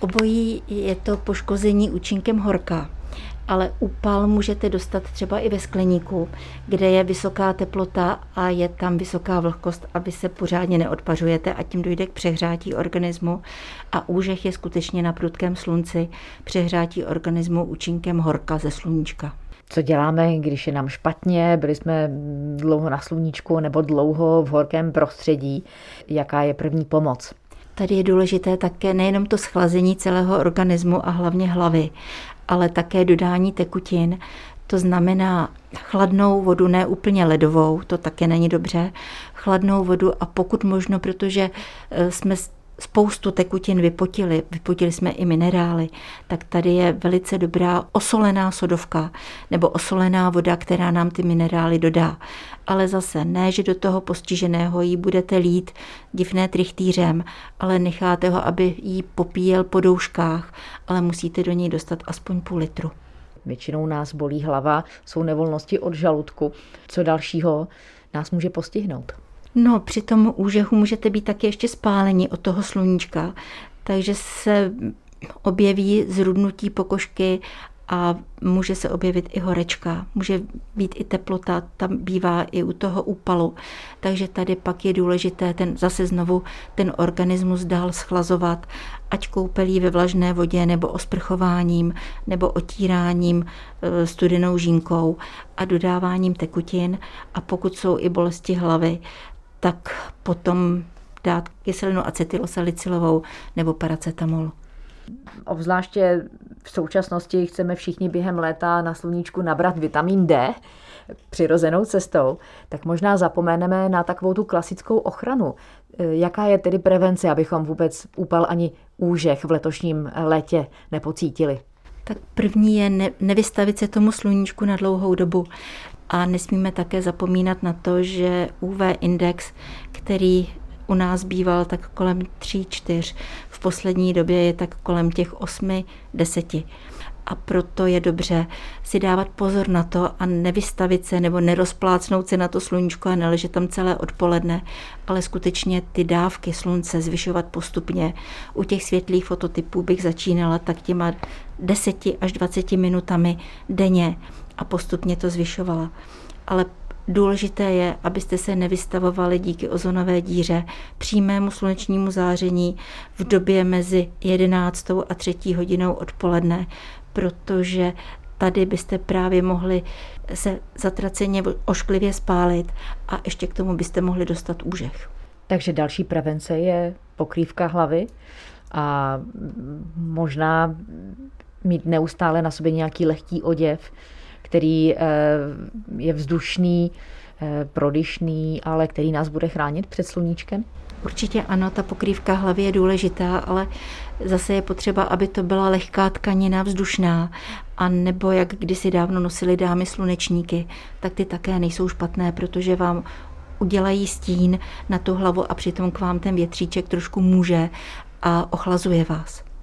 Obojí je to poškození účinkem horka ale úpal můžete dostat třeba i ve skleníku, kde je vysoká teplota a je tam vysoká vlhkost, aby se pořádně neodpařujete a tím dojde k přehrátí organismu. A úžeh je skutečně na prudkém slunci přehrátí organismu účinkem horka ze sluníčka. Co děláme, když je nám špatně, byli jsme dlouho na sluníčku nebo dlouho v horkém prostředí, jaká je první pomoc? Tady je důležité také nejenom to schlazení celého organismu a hlavně hlavy, ale také dodání tekutin. To znamená chladnou vodu, ne úplně ledovou, to také není dobře, chladnou vodu a pokud možno, protože eh, jsme spoustu tekutin vypotili, vypotili jsme i minerály, tak tady je velice dobrá osolená sodovka nebo osolená voda, která nám ty minerály dodá. Ale zase ne, že do toho postiženého jí budete lít divné trichtýřem, ale necháte ho, aby jí popíjel po douškách, ale musíte do něj dostat aspoň půl litru. Většinou nás bolí hlava, jsou nevolnosti od žaludku. Co dalšího nás může postihnout? No, při tom úžehu můžete být taky ještě spálení od toho sluníčka, takže se objeví zrudnutí pokožky a může se objevit i horečka, může být i teplota, tam bývá i u toho úpalu. Takže tady pak je důležité ten zase znovu ten organismus dál schlazovat, ať koupelí ve vlažné vodě, nebo osprchováním, nebo otíráním e, studenou žínkou a dodáváním tekutin. A pokud jsou i bolesti hlavy, tak potom dát kyselinu acetylosalicylovou nebo paracetamol. Obzvláště v současnosti chceme všichni během léta na sluníčku nabrat vitamin D přirozenou cestou, tak možná zapomeneme na takovou tu klasickou ochranu. Jaká je tedy prevence, abychom vůbec úpal ani úžeh v letošním létě nepocítili? Tak první je ne, nevystavit se tomu sluníčku na dlouhou dobu. A nesmíme také zapomínat na to, že UV index, který u nás býval tak kolem 3-4, v poslední době je tak kolem těch 8-10 a proto je dobře si dávat pozor na to a nevystavit se nebo nerozplácnout se na to sluníčko a neležet tam celé odpoledne, ale skutečně ty dávky slunce zvyšovat postupně. U těch světlých fototypů bych začínala tak těma 10 až 20 minutami denně a postupně to zvyšovala. Ale Důležité je, abyste se nevystavovali díky ozonové díře přímému slunečnímu záření v době mezi 11. a 3. hodinou odpoledne, protože tady byste právě mohli se zatraceně ošklivě spálit a ještě k tomu byste mohli dostat úžeh. Takže další prevence je pokrývka hlavy a možná mít neustále na sobě nějaký lehký oděv, který eh, je vzdušný, eh, prodyšný, ale který nás bude chránit před sluníčkem? Určitě ano, ta pokrývka hlavy je důležitá, ale zase je potřeba, aby to byla lehká tkanina vzdušná, a nebo jak kdysi dávno nosili dámy slunečníky, tak ty také nejsou špatné, protože vám udělají stín na tu hlavu a přitom k vám ten větříček trošku může a ochlazuje vás.